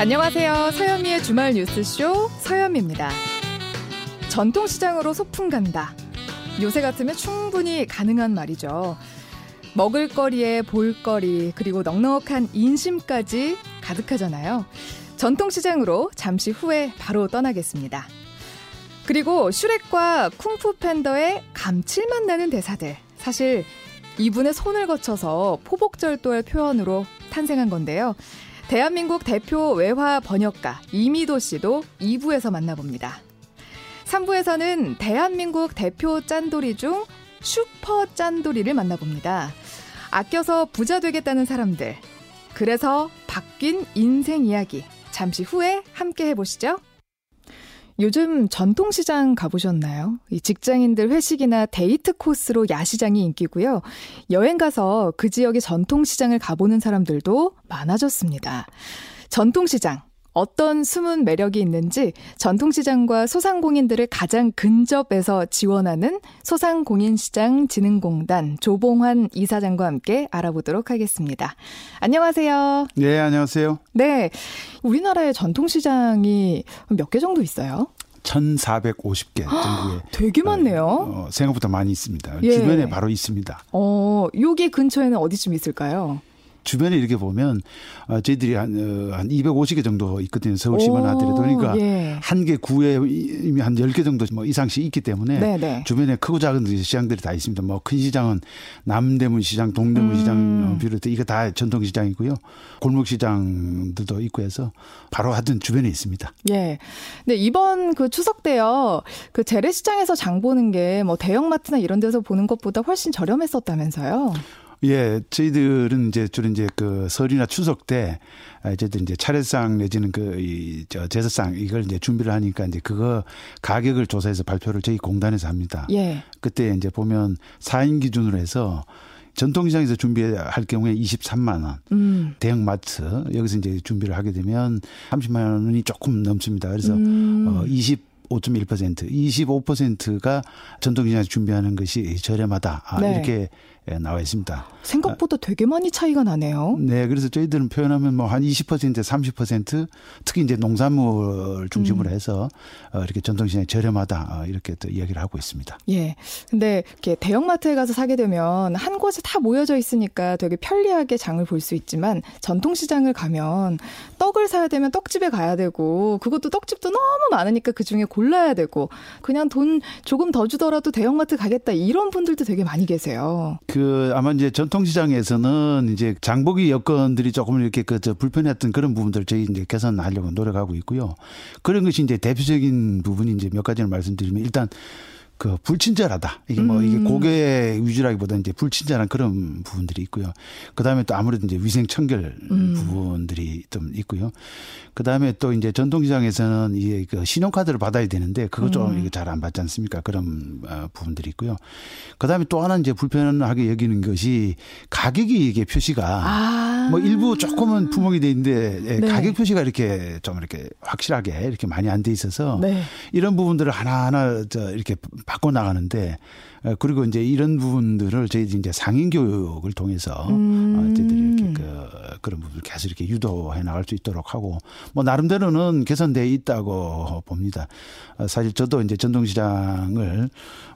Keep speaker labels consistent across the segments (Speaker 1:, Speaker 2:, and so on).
Speaker 1: 안녕하세요. 서현미의 주말 뉴스쇼 서현미입니다. 전통시장으로 소풍 간다. 요새 같으면 충분히 가능한 말이죠. 먹을거리에 볼거리, 그리고 넉넉한 인심까지 가득하잖아요. 전통시장으로 잠시 후에 바로 떠나겠습니다. 그리고 슈렉과 쿵푸 팬더의 감칠맛 나는 대사들. 사실 이분의 손을 거쳐서 포복절도의 표현으로 탄생한 건데요. 대한민국 대표 외화 번역가 이미도 씨도 2부에서 만나봅니다. 3부에서는 대한민국 대표 짠돌이 중 슈퍼 짠돌이를 만나봅니다. 아껴서 부자 되겠다는 사람들. 그래서 바뀐 인생 이야기. 잠시 후에 함께 해보시죠. 요즘 전통시장 가보셨나요? 직장인들 회식이나 데이트 코스로 야시장이 인기고요. 여행 가서 그 지역의 전통시장을 가보는 사람들도 많아졌습니다. 전통시장. 어떤 숨은 매력이 있는지 전통시장과 소상공인들을 가장 근접해서 지원하는 소상공인시장 진흥공단 조봉환 이사장과 함께 알아보도록 하겠습니다. 안녕하세요.
Speaker 2: 네, 안녕하세요.
Speaker 1: 네. 우리나라의 전통시장이 몇 개 정도 있어요?
Speaker 2: 1,450개 정도의
Speaker 1: 되게 많네요.
Speaker 2: 어, 생각보다 많이 있습니다. 예. 주변에 바로 있습니다.
Speaker 1: 어, 여기 근처에는 어디쯤 있을까요?
Speaker 2: 주변에 이렇게 보면 어, 저희들이 한, 어, 한 250개 정도 있거든요. 서울시만 하더라도. 그러니까 예. 한개 구에 이미 한 10개 정도 뭐 이상씩 있기 때문에 네네. 네. 주변에 크고 작은 시장들이 다 있습니다. 뭐 큰 시장은 남대문 시장, 동대문 음. 시장 비롯해 이거 다 전통 시장이고요. 골목 시장들도 있고 해서 바로 하여튼 주변에 있습니다.
Speaker 1: 예. 근데 이번 그 추석 때요. 그 재래시장에서 장 보는 게 뭐 대형마트나 이런 데서 보는 것보다 훨씬 저렴했었다면서요.
Speaker 2: 예, 저희들은 이제 주로 이제 그 설이나 추석 때 저희들 이제 차례상 내지는 그이저 제사상 이걸 이제 준비를 하니까 이제 그거 가격을 조사해서 발표를 저희 공단에서 합니다. 예. 그때 이제 보면 4인 기준으로 해서 전통시장에서 준비할 경우에 23만 원, 음. 대형 마트 여기서 이제 준비를 하게 되면 30만 원이 조금 넘습니다. 그래서 음. 어 20. 5.1%, 25%가 전통시장에서 준비하는 것이 저렴하다. 아, 네. 이렇게 예, 나와 있습니다.
Speaker 1: 생각보다 되게 많이 차이가 나네요.
Speaker 2: 네, 그래서 저희들은 표현하면 뭐 한 20% 30% 특히 이제 농산물 중심으로 음. 해서 어, 이렇게 전통시장이 저렴하다 어, 이렇게 또 이야기를 하고 있습니다.
Speaker 1: 예. 근데 이렇게 대형마트에 가서 사게 되면 한 곳에 다 모여져 있으니까 되게 편리하게 장을 볼 수 있지만 전통시장을 가면 떡을 사야 되면 떡집에 가야 되고 그것도 떡집도 너무 많으니까 그 중에 골라야 되고 그냥 돈 조금 더 주더라도 대형마트 가겠다 이런 분들도 되게 많이 계세요.
Speaker 2: 그 아마 이제 전통시장에서는 이제 장보기 여건들이 조금 이렇게 그 저 불편했던 그런 부분들 저희 이제 개선하려고 노력하고 있고요. 그런 것이 이제 대표적인 부분이 이제 몇 가지를 말씀드리면 일단 그 불친절하다. 이게 뭐 이게 음. 고객 위주라기보다 이제 불친절한 그런 부분들이 있고요. 그 다음에 또 아무래도 이제 위생 청결 음. 부분들이 좀 있고요. 그 다음에 또 이제 전통시장에서는 이게 그 신용카드를 받아야 되는데 그거 좀 음. 이게 잘안 받지 않습니까? 그런 어, 부분들이 있고요. 그 다음에 또 하나 이제 불편하게 여기는 것이 가격이 이게 표시가 아. 뭐 일부 조금은 부목이 돼 있는데 예, 네. 가격 표시가 이렇게 좀 이렇게 확실하게 이렇게 많이 안 돼 있어서 네. 이런 부분들을 하나하나 저 이렇게 바꿔 나가는데 어, 그리고 이제 이런 부분들을 저희들이 이제 상인 교육을 통해서 음. 어, 저희들이 이렇게 그 그런 부분을 계속 이렇게 유도해 나갈 수 있도록 하고 뭐 나름대로는 개선돼 있다고 봅니다. 어, 사실 저도 이제 전통시장을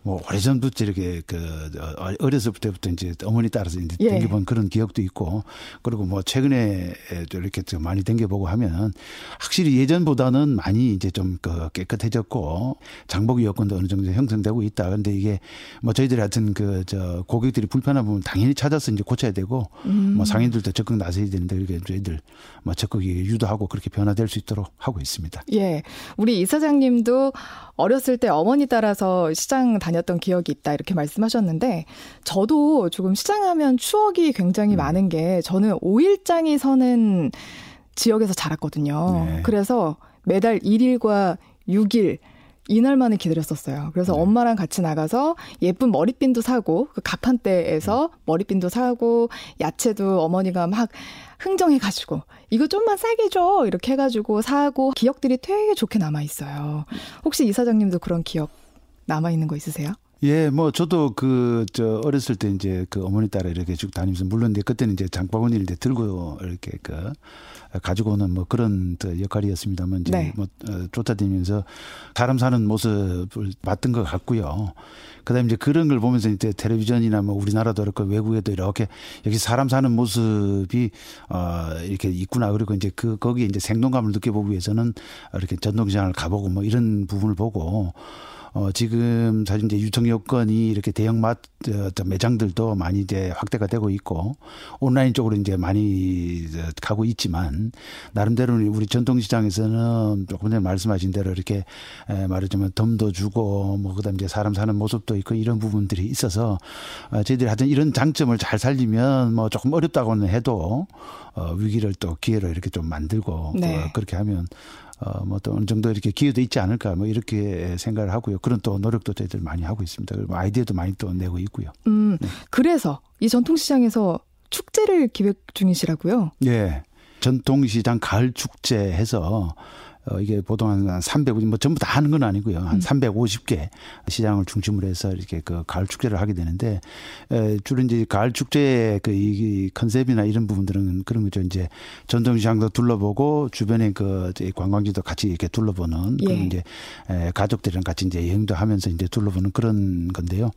Speaker 2: 뭐 오래전부터 이렇게 그 어렸을 때부터 이제 어머니 따라서 이제 예. 댕겨본 그런 기억도 있고 그리고 뭐 최근에 이렇게 좀 많이 댕겨보고 하면 확실히 예전보다는 많이 이제 좀 그 깨끗해졌고 장보기 여건도 어느 정도 형성 되고 있다. 그런데 이게 뭐 저희들이 하여튼 그저 고객들이 불편한 부분 당연히 찾아서 이제 고쳐야 되고 음. 뭐 상인들도 적극 나서야 되는데 이렇게 저희들 뭐 적극 유도하고 그렇게 변화될 수 있도록 하고 있습니다.
Speaker 1: 예. 우리 이사장님도 어렸을 때 어머니 따라서 시장 다녔던 기억이 있다 이렇게 말씀하셨는데 저도 조금 시장하면 추억이 굉장히 음. 많은 게 저는 5일장이 서는 지역에서 자랐거든요. 네. 그래서 매달 1일과 6일 이날만에 기다렸었어요. 그래서 네. 엄마랑 같이 나가서 예쁜 머리핀도 사고 그 가판대에서 음. 머리핀도 사고 야채도 어머니가 막 흥정해 가지고 이거 좀만 싸게 줘 이렇게 해가지고 사고 기억들이 되게 좋게 남아 있어요. 혹시 이사장님도 그런 기억 남아 있는 거 있으세요?
Speaker 2: 예, 뭐 저도 그 저 어렸을 때 이제 그 어머니 따라 이렇게 쭉 다니면서 물론 이제 그때는 이제 장바구니를 이제 들고 이렇게 그 가지고 오는 뭐 그런 역할이었습니다만 이제 네. 뭐 어, 쫓아다니면서 사람 사는 모습을 봤던 것 같고요. 그다음에 이제 그런 걸 보면서 이제 텔레비전이나 뭐 우리나라도 그렇고 외국에도 이렇게 여기 사람 사는 모습이 어 이렇게 있구나 그리고 이제 그 거기에 이제 생동감을 느껴보기 위해서는 이렇게 전통시장을 가보고 뭐 이런 부분을 보고 어, 지금 사실 이제 유통 여건이 이렇게 대형 마트 어, 매장들도 많이 이제 확대가 되고 있고 온라인 쪽으로 이제 많이 가고 있지만 나름대로 우리 전통 시장에서는 조금 전에 말씀하신 대로 이렇게 에, 말하자면 덤도 주고 뭐 그다음 이제 사람 사는 모습도 있고 이런 부분들이 있어서 어, 저희들이 하여튼 이런 장점을 잘 살리면 뭐 조금 어렵다고는 해도 어, 위기를 또 기회로 이렇게 좀 만들고 네. 어, 그렇게 하면 어, 뭐또 어느 정도 이렇게 기회도 있지 않을까 뭐 이렇게 생각을 하고요. 그런 또 노력도 저희들 많이 하고 있습니다. 그리고 아이디어도 많이 또 내고 있고요.
Speaker 1: 음, 네. 그래서 이 전통시장에서 축제를 기획 중이시라고요?
Speaker 2: 예. 전통시장 가을 축제 해서 어, 이게 보통 한 300, 뭐 전부 다 하는 건 아니고요. 한 음. 350개 시장을 중심으로 해서 이렇게 그 가을 축제를 하게 되는데, 에, 주로 이제 가을 축제의 그이 컨셉이나 이런 부분들은 그런 거죠. 이제 전통시장도 둘러보고 주변에 그 관광지도 같이 이렇게 둘러보는 예. 그런 이제 에, 가족들이랑 같이 이제 여행도 하면서 이제 둘러보는 그런 건데요.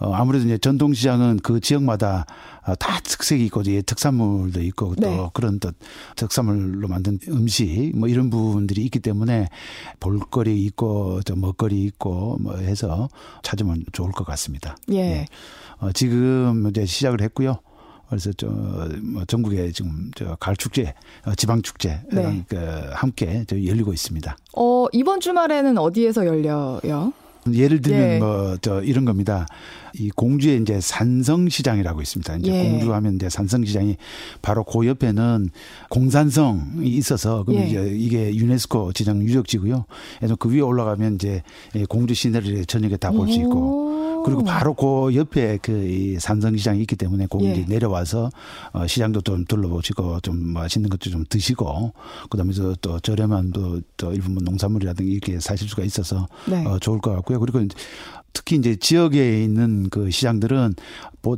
Speaker 2: 어, 아무래도 이제 전통시장은 그 지역마다 어, 다 특색이 있고 이제 특산물도 있고 또 네. 그런 또 특산물로 만든 음식 뭐 이런 부분들이 있기 때문에 볼거리 있고 저 먹거리 있고 뭐 해서 찾으면 좋을 것 같습니다.
Speaker 1: 예. 예.
Speaker 2: 어, 지금 이제 시작을 했고요. 그래서 저 뭐 전국에 지금 저 가을 축제, 어, 지방 축제 네. 그 함께 저 열리고 있습니다.
Speaker 1: 어 이번 주말에는 어디에서 열려요?
Speaker 2: 예를 들면 예. 뭐저 이런 겁니다. 이 공주에 이제 산성시장이라고 있습니다. 이제 예. 공주 하면 이제 산성시장이 바로 그 옆에는 공산성이 있어서 그럼 예. 이제 이게 유네스코 지정 유적지고요. 그래서 그 위에 올라가면 이제 공주 시내를 저녁에 다 볼 수 있고 그리고 바로 그 옆에 그 산성시장이 있기 때문에 거기 예. 이제 내려와서 어 시장도 좀 둘러보시고 좀 맛있는 것도 좀 드시고 그다음에 또 저렴한 또, 또 일부 분 농산물이라든가 이렇게 사실 수가 있어서 네. 어 좋을 것 같고 요. 그리고 특히 이제 지역에 있는 그 시장들은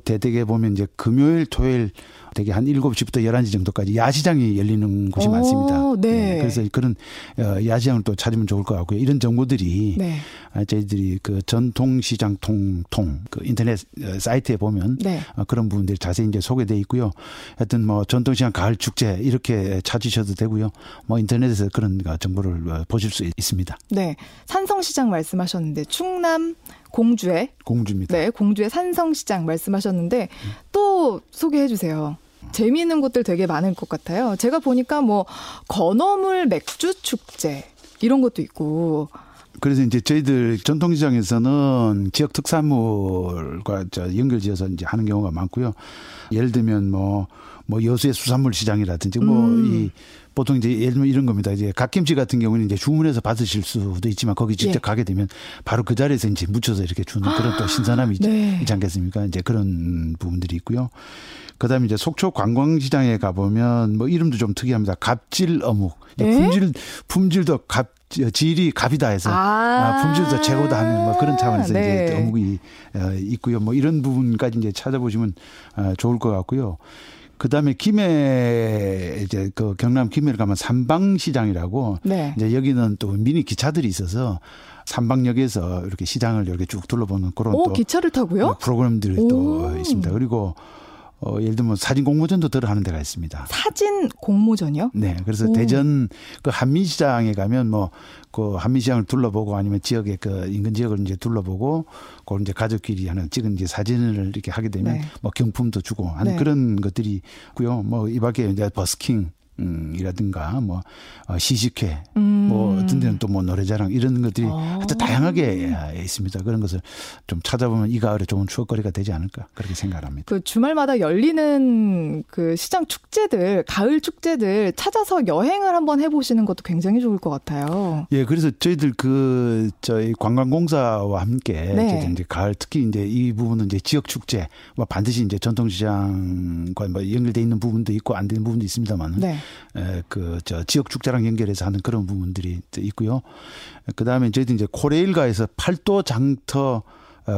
Speaker 2: 대대게 보면 이제 금요일, 토요일 되게 한 7시부터 11시 정도까지 야시장이 열리는 곳이 오, 많습니다.
Speaker 1: 네. 네.
Speaker 2: 그래서 그런 어, 야시장을 또 찾으면 좋을 것 같고요. 이런 정보들이 네. 아, 저희들이 그 전통시장 통통 그 인터넷 어, 사이트에 보면 네. 어, 그런 부분들이 자세히 이제 소개돼 있고요. 하여튼 뭐 전통시장 가을 축제 이렇게 찾으셔도 되고요. 뭐 인터넷에서 그런 정보를 보실 수 있습니다.
Speaker 1: 네. 산성시장 말씀하셨는데 충남 공주의
Speaker 2: 공주입니다.
Speaker 1: 네, 공주의 산성시장 말씀하셨는데 또 소개해 주세요. 재미있는 곳들 되게 많을 것 같아요. 제가 보니까 뭐 건어물 맥주 축제 이런 것도 있고
Speaker 2: 그래서 이제 저희들 전통시장에서는 지역 특산물과 연결지어서 이제 하는 경우가 많고요. 예를 들면 뭐, 뭐 여수의 수산물 시장이라든지 뭐이 음. 보통 이제 예를 들면 이런 겁니다. 이제 갓김치 같은 경우는 이제 주문해서 받으실 수도 있지만 거기 직접 예. 가게 되면 바로 그 자리에서 이제 묻혀서 이렇게 주는 그런 또 신선함이 네. 있지 않겠습니까? 이제 그런 부분들이 있고요. 그다음에 이제 속초 관광시장에 가보면 뭐 이름도 좀 특이합니다. 갑질 어묵. 예? 품질 품질도 갑 질이 갑이다 해서 아, 아 품질도 최고다 하는 뭐 그런 차원에서 네. 이제 어묵이 어, 있고요. 뭐 이런 부분까지 이제 찾아보시면 어, 좋을 것 같고요. 그 다음에 김해 이제 그 경남 김해를 가면 삼방시장이라고 네. 이제 여기는 또 미니 기차들이 있어서 삼방역에서 이렇게 시장을 이렇게 쭉 둘러보는 그런
Speaker 1: 오, 또 기차를 타고요?
Speaker 2: 프로그램들이 오. 또 있습니다. 그리고 어, 예를 들면 사진 공모전도 들어가는 데가 있습니다.
Speaker 1: 사진 공모전이요?
Speaker 2: 네. 그래서 오. 대전 그 한민시장에 가면 뭐 그 한민시장을 둘러보고 아니면 지역의 그 인근 지역을 이제 둘러보고 그 이제 가족끼리 하는 찍은 이제 사진을 이렇게 하게 되면 네. 뭐 경품도 주고 하는 네. 그런 것들이 있고요. 뭐 이 밖에 이제 버스킹 음, 이라든가 뭐 어, 시식회 음. 뭐 어떤 데는 또 뭐 노래자랑 이런 것들이 아. 하여튼 다양하게 있습니다. 그런 것을 좀 찾아보면 이 가을에 좋은 추억거리가 되지 않을까 그렇게 생각합니다.
Speaker 1: 그 주말마다 열리는 그 시장 축제들 가을 축제들 찾아서 여행을 한번 해보시는 것도 굉장히 좋을 것 같아요.
Speaker 2: 예, 그래서 저희들 그 저희 관광공사와 함께 네. 이제 가을 특히 이제 이 부분은 이제 지역 축제 뭐 반드시 이제 전통시장과 뭐 연결돼 있는 부분도 있고 안 되는 부분도 있습니다만. 네. 그저 지역 축제랑 연결해서 하는 그런 부분들이 있고요. 그 다음에 저희도 이제 코레일가에서 팔도 장터 어,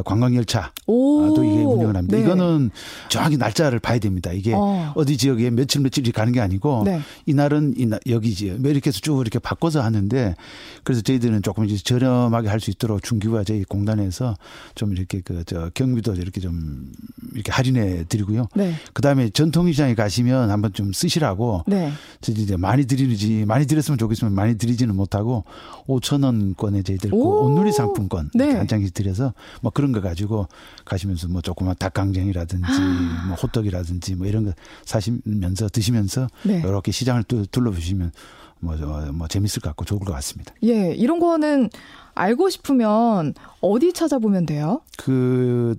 Speaker 2: 관광열차도 아, 이게 운영을 합니다. 네. 이거는 정확히 날짜를 봐야 됩니다. 이게 어. 디 지역에 며칠 며칠이 가는 게 아니고 네. 이날은 이날 여기지 뭐 이렇게 해서 쭉 이렇게 바꿔서 하는데 그래서 저희들은 조금 이제 저렴하게 할 수 있도록 중기와 저희 공단에서 좀 이렇게 그 저 경비도 이렇게 좀 이렇게 할인해 드리고요. 네. 그다음에 전통시장에 가시면 한번 좀 쓰시라고 네. 저희 이제 많이 드리지 많이 드렸으면 좋겠지만 많이 드리지는 못하고 5천 원권에 저희들 그 온누리 상품권 네. 한 장씩 드려서 뭐 그런 거 가지고 가시면서 뭐 조그만 닭강정이라든지 아. 뭐 호떡이라든지 뭐 이런 거 사시면서 드시면서 네. 이렇게 시장을 또 둘러보시면 뭐, 뭐 재밌을 것 같고 좋을 것 같습니다.
Speaker 1: 예, 이런 거는 알고 싶으면 어디 찾아보면 돼요?
Speaker 2: 그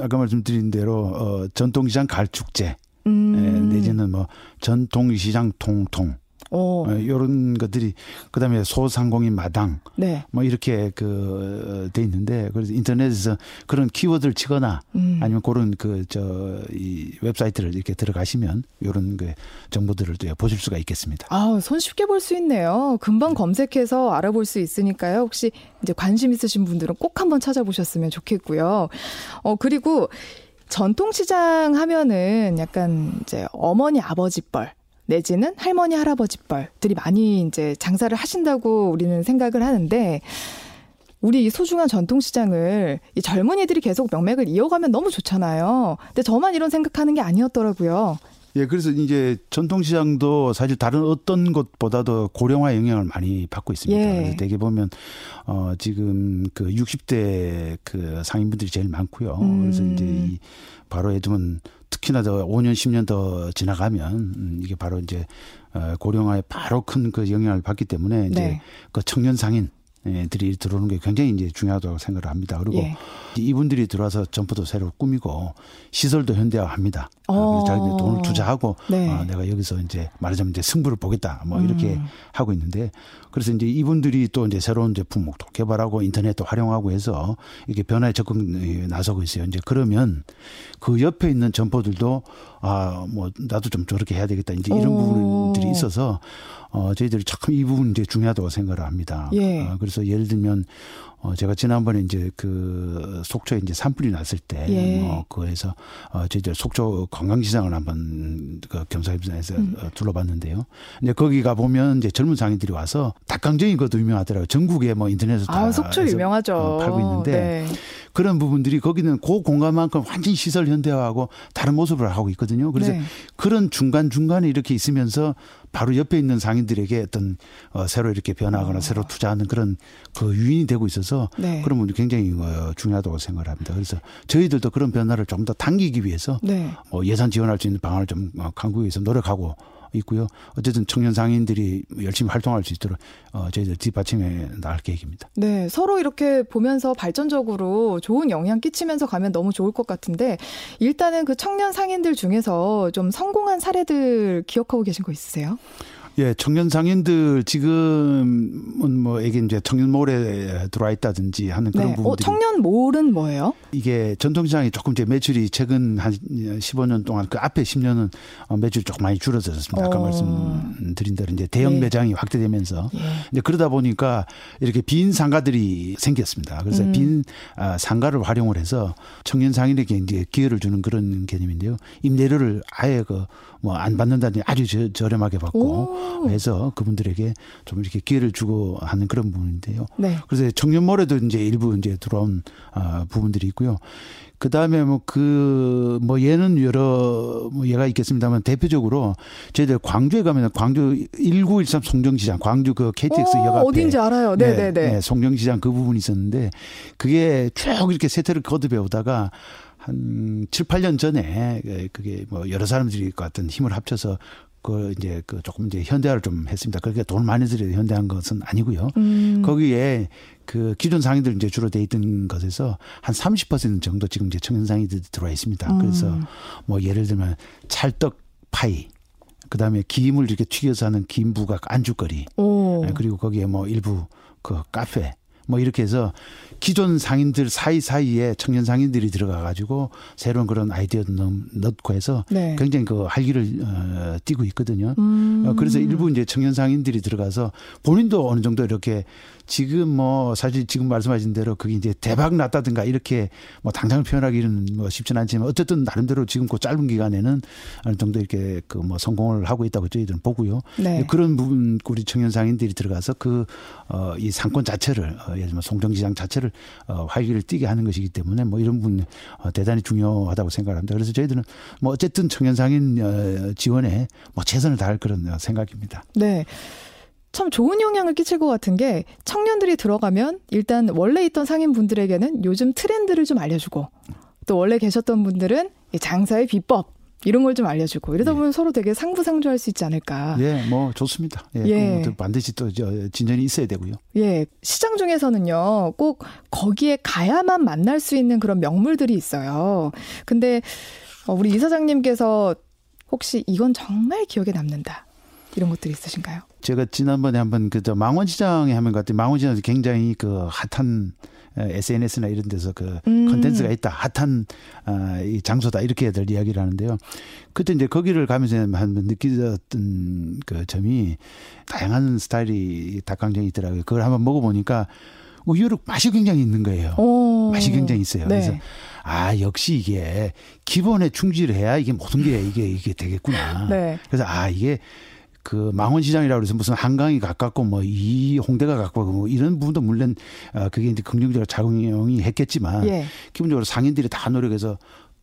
Speaker 2: 아까 말씀드린 대로 어 전통시장 가축제 음. 예, 내지는 뭐 전통시장 통통 오. 이런 어, 것들이 그다음에 소상공인 마당 네. 뭐 이렇게 그 돼 있는데 그래서 인터넷에서 그런 키워드를 치거나 음. 아니면 그런 그 저 이 웹사이트를 이렇게 들어가시면 이런 그 정보들을 또 보실 수가 있겠습니다.
Speaker 1: 아, 손쉽게 볼 수 있네요. 금방 검색해서 알아볼 수 있으니까요. 혹시 이제 관심 있으신 분들은 꼭 한번 찾아보셨으면 좋겠고요. 어 그리고 전통시장 하면은 약간 이제 어머니 아버지 뻘 내지는 할머니 할아버지 뻘들이 많이 이제 장사를 하신다고 우리는 생각을 하는데 우리 이 소중한 전통시장을 이 젊은이들이 계속 명맥을 이어가면 너무 좋잖아요. 근데 저만 이런 생각하는 게 아니었더라고요.
Speaker 2: 예, 그래서 이제 전통시장도 사실 다른 어떤 곳보다도 고령화 영향을 많이 받고 있습니다. 예. 그래서 대개 보면 어 지금 그 60대 그 상인분들이 제일 많고요. 음. 그래서 이제 이 바로 들면 특히나 더 5년 10년 더 지나가면 음, 이게 바로 이제 어 고령화에 바로 큰 그 영향을 받기 때문에 이제 네. 그 청년 상인 들이 들어오는 게 굉장히 이제 중요하다고 생각을 합니다. 그리고 예. 이분들이 들어와서 점포도 새로 꾸미고 시설도 현대화합니다. 어. 자기들 돈을 투자하고 네. 어, 내가 여기서 이제 말하자면 이제 승부를 보겠다 뭐 이렇게 음. 하고 있는데 그래서 이제 이분들이 또 이제 새로운 제품 목도 개발하고 인터넷도 활용하고 해서 이게 변화에 적극 나서고 있어요. 이제 그러면 그 옆에 있는 점포들도 아 뭐 나도 좀 저렇게 해야 되겠다 이제 이런 오. 부분들이 있어서 어, 저희들이 참 이 부분 이제 중요하다고 생각을 합니다. 예. 어, 그래서 예를 들면 어, 제가 지난번에 이제 그 속초에 이제 산불이 났을 때, 예. 어, 그에서 어, 저희들 속초 관광시장을 한번 그 겸사겸사해서 음. 어, 둘러봤는데요. 이제 거기 가 보면 이제 젊은 상인들이 와서 닭강정이 그것도 유명하더라고요. 전국에 뭐 인터넷에서
Speaker 1: 아, 속초 유명하죠. 어,
Speaker 2: 팔고 있는데 네. 그런 부분들이 거기는 그 공간만큼 완전히 시설 현대화하고 다른 모습을 하고 있거든요. 그래서 네. 그런 중간 중간에 이렇게 있으면서 바로 옆에 있는 상인들에게 어떤 어, 새로 이렇게 변화하거나 어. 새로 투자하는 그런 그 유인이 되고 있어서 네. 그런 부분이 굉장히 어, 중요하다고 생각을 합니다. 그래서 저희들도 그런 변화를 좀 더 당기기 위해서 네. 어, 예산 지원할 수 있는 방안을 좀 어, 강구하기 위해서 노력하고 있고요. 어쨌든 청년 상인들이 열심히 활동할 수 있도록 어, 저희들 뒷받침해 나갈 계획입니다.
Speaker 1: 네, 서로 이렇게 보면서 발전적으로 좋은 영향 끼치면서 가면 너무 좋을 것 같은데 일단은 그 청년 상인들 중에서 좀 성공한 사례들 기억하고 계신 거 있으세요?
Speaker 2: 예, 청년 상인들 지금은 뭐 이게 이제 청년 몰에 들어와 있다든지 하는 그런 네. 어, 부분들이.
Speaker 1: 어, 청년 몰은 뭐예요?
Speaker 2: 이게 전통시장이 조금 이제 매출이 최근 한 15년 동안 그 앞에 10년은 어, 매출이 조금 많이 줄어들었습니다. 아까 어. 말씀드린 대로 이제 대형 네. 매장이 확대되면서 예. 이제 그러다 보니까 이렇게 빈 상가들이 생겼습니다. 그래서 음. 빈 아, 상가를 활용을 해서 청년 상인에게 이제 기회를 주는 그런 개념인데요. 임대료를 아예 그 뭐 안 받는다니 아주 저, 저렴하게 받고 오. 해서 그분들에게 좀 이렇게 기회를 주고 하는 그런 부분인데요. 네. 그래서 청년몰에도 이제 일부 이제 들어온 아, 부분들이 있고요. 그 다음에 뭐 그, 뭐 얘는 여러, 뭐 얘가 있겠습니다만 대표적으로 저희들 광주에 가면 광주 1913 송정시장, 광주 그 KTX 역 앞에.
Speaker 1: 어딘지 알아요. 네 네 네. 네, 네. 네,
Speaker 2: 송정시장 그 부분이 있었는데 그게 쭉 이렇게 세태를 거듭해 오다가 한 7, 8년 전에 그게 뭐 여러 사람들이 그 같은 힘을 합쳐서 그 이제 그 조금 이제 현대화를 좀 했습니다. 그렇게 돈을 많이 들여 현대한 것은 아니고요. 음. 거기에 그 기존 상인들 이제 주로 돼 있던 것에서 한 30% 정도 지금 이제 청년 상인들이 들어와 있습니다. 음. 그래서 뭐 예를 들면 찰떡 파이 그다음에 김을 이렇게 튀겨서 하는 김부각 안주거리 오. 네, 그리고 거기에 뭐 일부 그 카페 뭐 이렇게 해서 기존 상인들 사이사이에 청년 상인들이 들어가 가지고 새로운 그런 아이디어도 넣고 해서 네. 굉장히 그 활기를 어, 띠고 있거든요. 음. 어, 그래서 일부 이제 청년 상인들이 들어가서 본인도 어느 정도 이렇게 지금 뭐 사실 지금 말씀하신 대로 그게 이제 대박 났다든가 이렇게 뭐 당장 표현하기는 뭐 쉽지는 않지만 어쨌든 나름대로 지금 그 짧은 기간에는 어느 정도 이렇게 그 뭐 성공을 하고 있다고 저희들은 보고요. 네. 그런 부분 우리 청년 상인들이 들어가서 그 어 이 상권 자체를 어 예를 들면 송정시장 자체를 어 활기를 띠게 하는 것이기 때문에 뭐 이런 부분 어 대단히 중요하다고 생각합니다. 그래서 저희들은 뭐 어쨌든 청년 상인 어 지원에 뭐 최선을 다할 그런 생각입니다.
Speaker 1: 네. 참 좋은 영향을 끼칠 것 같은 게 청년들이 들어가면 일단 원래 있던 상인분들에게는 요즘 트렌드를 좀 알려주고 또 원래 계셨던 분들은 장사의 비법 이런 걸 좀 알려주고 이러다 예. 보면 예. 서로 되게 상부상조할 수 있지 않을까.
Speaker 2: 예, 뭐 좋습니다. 예, 예. 반드시 또 진전이 있어야 되고요.
Speaker 1: 예, 시장 중에서는요 꼭 거기에 가야만 만날 수 있는 그런 명물들이 있어요. 근데 어, 우리 이사장님께서 혹시 이건 정말 기억에 남는다 이런 것들이 있으신가요?
Speaker 2: 제가 지난번에 한번 그저 망원시장에 한번 갔더니 망원시장에서 굉장히 그 핫한 SNS나 이런 데서 그 음. 컨텐츠가 있다. 핫한 어, 이 장소다. 이렇게들 이야기를 하는데요. 그때 이제 거기를 가면서 한번 느끼었던 그 점이 다양한 스타일이 닭강정이 있더라고요. 그걸 한번 먹어보니까 의외로 맛이 굉장히 있는 거예요. 오. 맛이 굉장히 있어요. 네. 그래서 아 역시 이게 기본에 충실해야 이게 모든 게 이게 이게 되겠구나. 네. 그래서 아 이게 그 망원시장이라고 해서 무슨 한강이 가깝고 뭐 이 홍대가 가깝고 뭐 이런 부분도 물론 어 그게 이제 긍정적으로 작용이 했겠지만 예. 기본적으로 상인들이 다 노력해서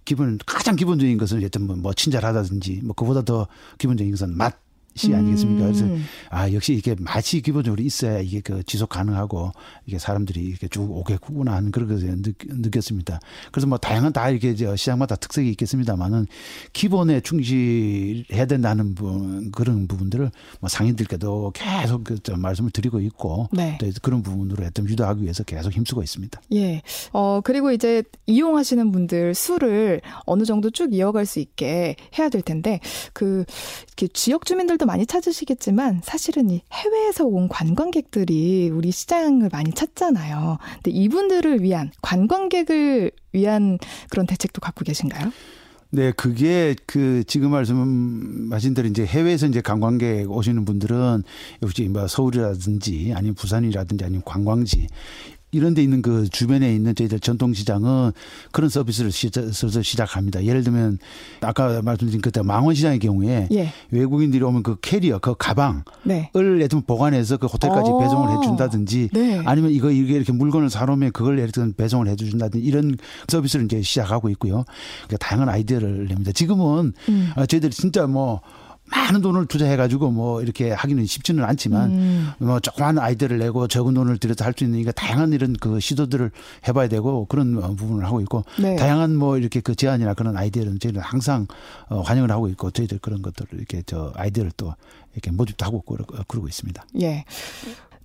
Speaker 2: 기본 가장 기본적인 것은 여튼 뭐, 뭐 친절하다든지 뭐 그보다 더 기본적인 것은 맛 시 아니겠습니까? 그래서 음. 아 역시 이게 맛이 기본적으로 있어야 이게 그 지속 가능하고 이게 사람들이 이렇게 쭉 오겠구나 하는 그런 것을 느꼈습니다. 그래서 뭐 다양한 다 이렇게 저 시장마다 특색이 있겠습니다만은 기본에 충실해야 된다는 부, 그런 부분들을 뭐 상인들께도 계속 그 말씀을 드리고 있고 네. 또 그런 부분으로 하여튼 유도하기 위해서 계속 힘쓰고 있습니다.
Speaker 1: 예. 어 그리고 이제 이용하시는 분들 수를 어느 정도 쭉 이어갈 수 있게 해야 될 텐데 그 지역 주민들 관광도 많이 찾으시겠지만 사실은 이 해외에서 온 관광객들이 우리 시장을 많이 찾잖아요. 근데 이분들을 위한 관광객을 위한 그런 대책도 갖고 계신가요?
Speaker 2: 네, 그게 그 지금 말씀하신 대로 이제 해외에서 이제 관광객 오시는 분들은 역시 뭐 서울이라든지 아니면 부산이라든지 아니면 관광지 이런 데 있는 그 주변에 있는 저희들 전통시장은 그런 서비스를 슬슬 시작합니다. 예를 들면 아까 말씀드린 그때 망원시장의 경우에 예. 외국인들이 오면 그 캐리어, 그 가방을 네. 예를 들면 보관해서 그 호텔까지 오. 어. 배송을 해준다든지 네. 아니면 이거 이게 이렇게 물건을 사놓으면 그걸 예를 들면 배송을 해준다든지 이런 서비스를 이제 시작하고 있고요. 그러니까 다양한 아이디어를 냅니다. 지금은 음. 어, 저희들이 진짜 뭐 많은 돈을 투자해가지고 뭐 이렇게 하기는 쉽지는 않지만 음. 뭐 조그만 아이디어를 내고 적은 돈을 들여서 할 수 있는 그러니까 다양한 이런 그 시도들을 해봐야 되고 그런 부분을 하고 있고 네. 다양한 뭐 이렇게 그 제안이나 그런 아이디어는 저희는 항상 어, 환영을 하고 있고 저희들 그런 것들을 이렇게 저 아이디어를 또 이렇게 모집도 하고 그러고 있습니다.
Speaker 1: 예.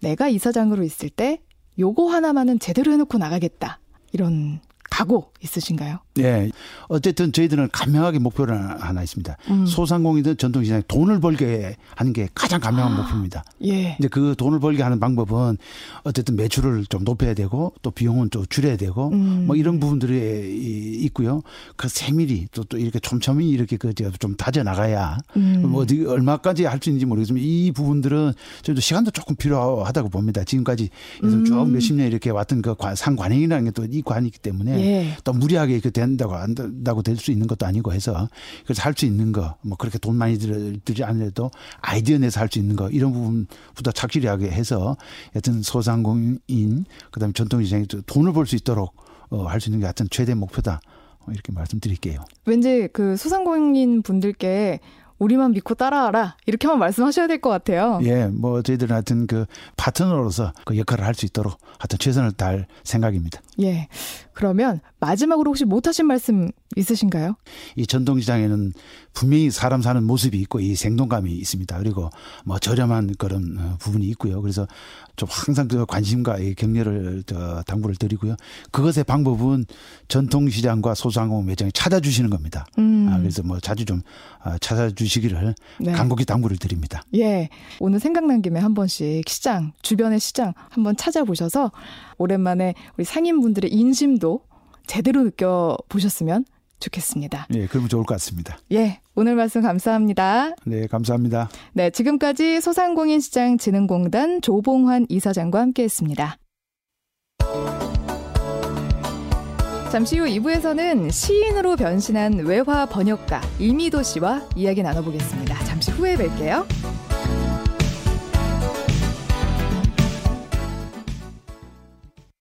Speaker 1: 내가 이사장으로 있을 때 요거 하나만은 제대로 해놓고 나가겠다. 이런 각오 있으신가요?
Speaker 2: 네. 어쨌든 저희들은 간명하게 목표를 하나 있습니다. 음. 소상공인들 전통시장에 돈을 벌게 하는 게 가장 간명한 아, 목표입니다. 예. 이제 그 돈을 벌게 하는 방법은 어쨌든 매출을 좀 높여야 되고 또 비용은 좀 줄여야 되고 음. 뭐 이런 부분들이 있고요. 그 세밀히 또, 또 이렇게 촘촘히 이렇게 그좀 다져 나가야 음. 뭐 어디 얼마까지 할 수 있는지 모르겠지만 이 부분들은 저희도 시간도 조금 필요하다고 봅니다. 지금까지 쭉 음. 몇십 년 이렇게 왔던 그 상관행이라는 게 또 이 관이기 때문에 예. 또 무리하게 그 된 다고 된다고 될 수 있는 것도 아니고 해서 그래서 할 수 있는 거 뭐 그렇게 돈 많이 들지 않아도 아이디어 내서 할 수 있는 거 이런 부분부터 착실하게 해서 여튼 소상공인 그다음에 전통시장에 돈을 벌 수 있도록 어, 할 수 있는 게 하여튼 최대 목표다. 이렇게 말씀드릴게요.
Speaker 1: 왠지 그 소상공인 분들께 우리만 믿고 따라하라 이렇게만 말씀하셔야 될 것 같아요.
Speaker 2: 예, 뭐 저희들은 하여튼 그 파트너로서 그 역할을 할 수 있도록 하여튼 최선을 다할 생각입니다.
Speaker 1: 예, 그러면 마지막으로 혹시 못하신 말씀 있으신가요?
Speaker 2: 이 전통시장에는 분명히 사람 사는 모습이 있고 이 생동감이 있습니다. 그리고 뭐 저렴한 그런 어, 부분이 있고요. 그래서 좀 항상 그 관심과 이 격려를 당부를 드리고요. 그것의 방법은 전통시장과 소상공인 매장에 찾아주시는 겁니다. 음. 아, 그래서 뭐 자주 좀 아, 찾아주 주시기를 네. 간곡히 당부를 드립니다.
Speaker 1: 예. 오늘 생각난 김에 한 번씩 시장, 주변의 시장 한번 찾아보셔서 오랜만에 우리 상인분들의 인심도 제대로 느껴보셨으면 좋겠습니다.
Speaker 2: 예, 그러면 좋을 것 같습니다.
Speaker 1: 예, 오늘 말씀 감사합니다.
Speaker 2: 네, 감사합니다.
Speaker 1: 네, 지금까지 소상공인시장진흥공단 조봉환 이사장과 함께했습니다. 잠시 후 2부에서는 시인으로 변신한 외화 번역가 이미도 씨와 이야기 나눠보겠습니다. 잠시 후에 뵐게요.